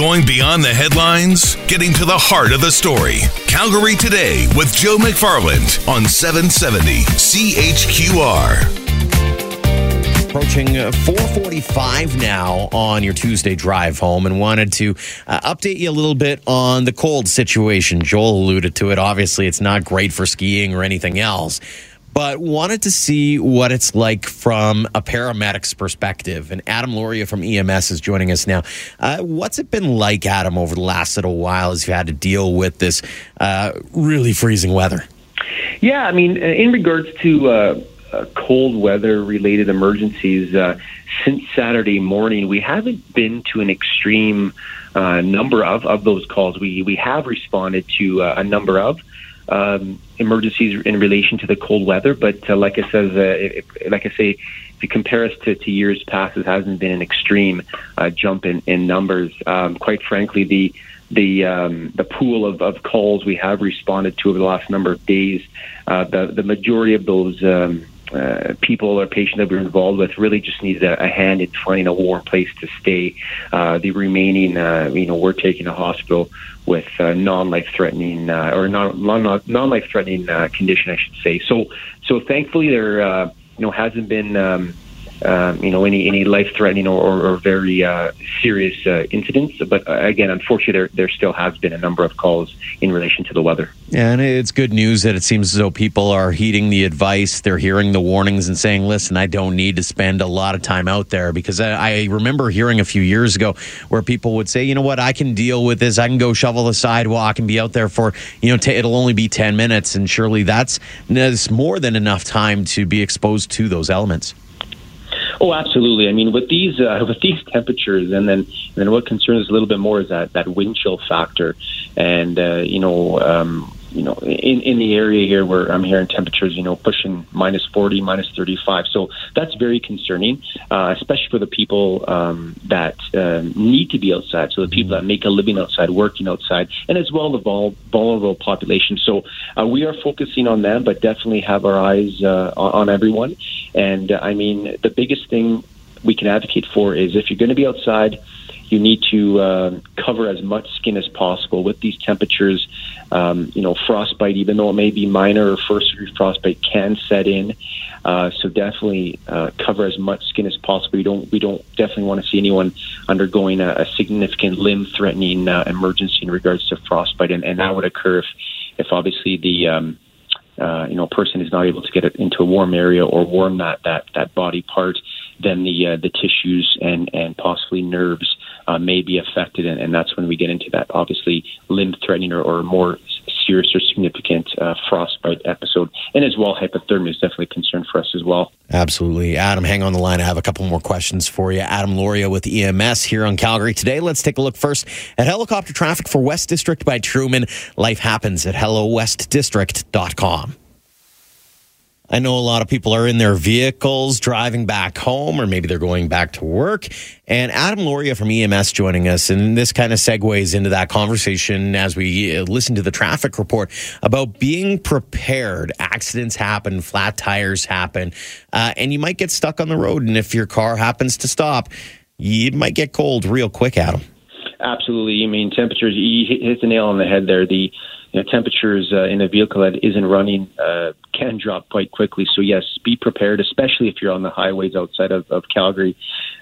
Going beyond the headlines, getting to the heart of the story. Calgary Today with Joe McFarland on 770 CHQR approaching 4:45 now on your Tuesday drive home, and wanted to uh, update you a little bit on the cold situation. Joel alluded to it. Obviously, it's not great for skiing or anything else, but wanted to see what it's like from a paramedic's perspective. And Adam Loria from EMS is joining us now. Uh, what's it been like, Adam, over the last little while as you had to deal with this uh, really freezing weather? Yeah, I mean, in regards to uh, uh, cold weather related emergencies uh, since Saturday morning. We haven't been to an extreme uh, number of, of those calls. We we have responded to uh, a number of um, emergencies in relation to the cold weather, but uh, like I says, uh, if, like I say, if you compare us to, to years past, it hasn't been an extreme uh, jump in, in numbers. Um, quite frankly, the the um, the pool of, of calls we have responded to over the last number of days, uh, the the majority of those um, uh, people or patients that we're involved with really just needs a, a hand in finding a warm place to stay. Uh, the remaining, uh, you know, we're taking a hospital with uh, non-life threatening uh, or non non-life threatening uh, condition, I should say. So, so thankfully there, uh, you know, hasn't been. Um, um, you know, any any life threatening or, or, or very uh, serious uh, incidents. But uh, again, unfortunately, there there still has been a number of calls in relation to the weather. Yeah, and it's good news that it seems as though people are heeding the advice, they're hearing the warnings, and saying, "Listen, I don't need to spend a lot of time out there." Because I, I remember hearing a few years ago where people would say, "You know what? I can deal with this. I can go shovel the sidewalk and be out there for you know t- it'll only be ten minutes." And surely that's, that's more than enough time to be exposed to those elements. Oh, absolutely. I mean, with these uh, with these temperatures, and then and then what concerns a little bit more is that that wind chill factor, and uh, you know. Um, you know, in, in the area here where I'm hearing temperatures, you know, pushing minus 40, minus 35. So that's very concerning, uh, especially for the people um, that uh, need to be outside. So the people that make a living outside, working outside, and as well the vul- vulnerable population. So uh, we are focusing on them, but definitely have our eyes uh, on, on everyone. And uh, I mean, the biggest thing we can advocate for is if you're going to be outside, you need to uh, cover as much skin as possible with these temperatures. Um, you know, frostbite, even though it may be minor or first degree frostbite, can set in. Uh, so definitely uh, cover as much skin as possible. We don't we don't definitely want to see anyone undergoing a, a significant limb threatening uh, emergency in regards to frostbite, and, and that would occur if, if obviously the um, uh, you know person is not able to get it into a warm area or warm that that that body part, then the uh, the tissues and and possibly nerves uh, may be affected, and, and, that's when we get into that obviously limb threatening or, or more serious or significant uh, frostbite episode. And as well, hypothermia is definitely a concern for us as well. Absolutely. Adam, hang on the line. I have a couple more questions for you. Adam Loria with EMS here on Calgary today. Let's take a look first at helicopter traffic for West District by Truman. Life happens at hellowestdistrict.com. I know a lot of people are in their vehicles driving back home, or maybe they're going back to work. And Adam Loria from EMS joining us. And this kind of segues into that conversation as we uh, listen to the traffic report about being prepared. Accidents happen, flat tires happen, uh, and you might get stuck on the road. And if your car happens to stop, you might get cold real quick, Adam. Absolutely. I mean, temperatures, you hit the nail on the head there. The you know, temperatures uh, in a vehicle that isn't running uh, can drop quite quickly. So yes, be prepared, especially if you're on the highways outside of, of Calgary.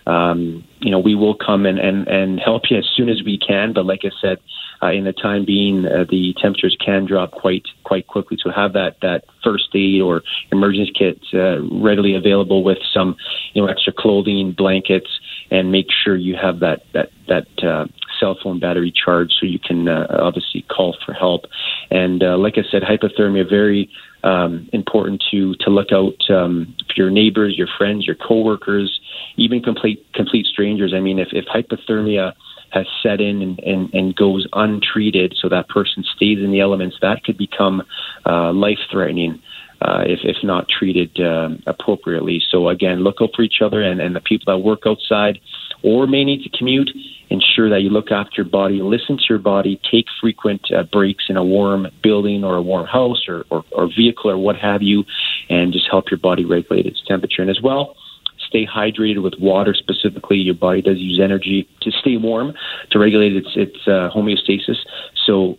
Um, you know, we will come and, and, and help you as soon as we can. But like I said, uh, in the time being, uh, the temperatures can drop quite quite quickly. So have that that first aid or emergency kit uh, readily available with some you know extra clothing, blankets, and make sure you have that that that uh, cell phone battery charged so you can uh, obviously call for help. And uh, like I said, hypothermia very um, important to to look out um, for your neighbors, your friends, your coworkers, even complete complete strangers. I mean, if, if hypothermia has set in and, and, and goes untreated, so that person stays in the elements, that could become uh, life threatening. Uh, if, if not treated uh, appropriately. So again, look out for each other and, and the people that work outside or may need to commute ensure that you look after your body, listen to your body, take frequent uh, breaks in a warm building or a warm house or, or, or vehicle or what have you, and just help your body regulate its temperature. And as well, stay hydrated with water specifically. Your body does use energy to stay warm to regulate its its uh, homeostasis. So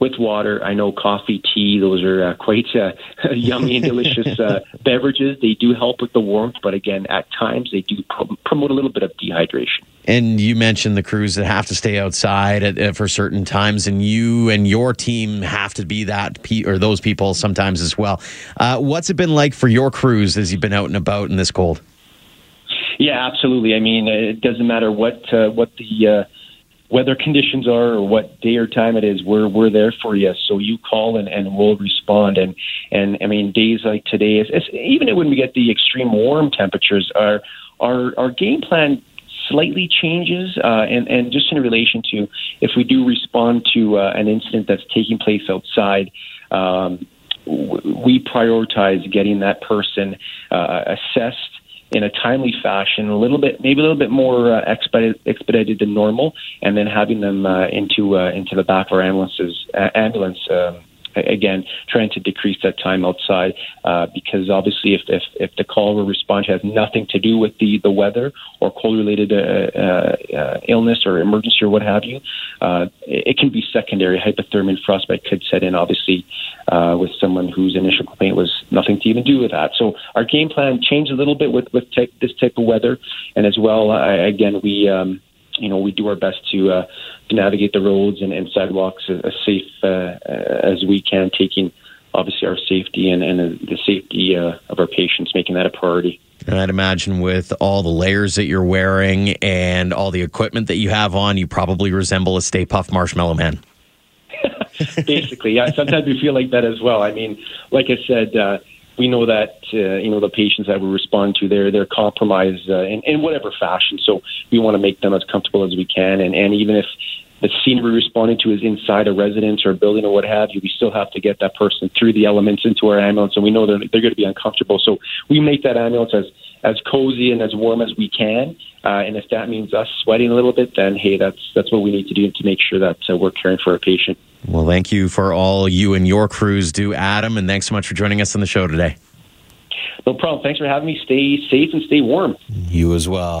with water. I know coffee, tea, those are uh, quite uh, yummy and delicious uh, beverages. They do help with the warmth, but again, at times they do pro- promote a little bit of dehydration. And you mentioned the crews that have to stay outside at, at, for certain times, and you and your team have to be that pe- or those people sometimes as well. Uh, what's it been like for your crews as you've been out and about in this cold? Yeah, absolutely. I mean, it doesn't matter what uh, what the uh, weather conditions are or what day or time it is, we're we're there for you. So you call and, and we'll respond. And and I mean, days like today, it's, it's, even when we get the extreme warm temperatures, our our our game plan slightly changes, uh, and and just in relation to if we do respond to uh, an incident that's taking place outside. Um, we prioritize getting that person uh, assessed in a timely fashion, a little bit, maybe a little bit more uh, expedited, expedited than normal, and then having them uh, into uh, into the back of our ambulances, uh, ambulance. Um, again, trying to decrease that time outside uh, because obviously, if, if if the or response has nothing to do with the the weather or cold related uh, uh, uh, illness or emergency or what have you, uh, it, can be secondary. Hypothermia and frostbite could set in. Obviously, with someone whose initial complaint was nothing to even do with that. So our game plan changed a little bit with with this type of weather, and as well, again, we. Um, you know, we do our best to, uh, to navigate the roads and, and sidewalks as, as safe uh, as we can, taking obviously our safety and, and the safety uh, of our patients, making that a priority. And I'd imagine with all the layers that you're wearing and all the equipment that you have on, you probably resemble a Stay Puft Marshmallow Man. Basically, yeah. Sometimes we feel like that as well. I mean, like I said, uh, we know that uh, you know the patients that we respond to they're they're compromised uh, in, in whatever fashion. So we want to make them as comfortable as we can, and and even if the scene we're responding to is inside a residence or a building or what have you, we still have to get that person through the elements into our ambulance, and we know they're they're going to be uncomfortable. So we make that ambulance as as cozy and as warm as we can. Uh, and if that means us sweating a little bit, then hey, that's that's what we need to do to make sure that uh, we're caring for our patient. Well, thank you for all you and your crews do, Adam, and thanks so much for joining us on the show today. No problem. Thanks for having me. Stay safe and stay warm. You as well.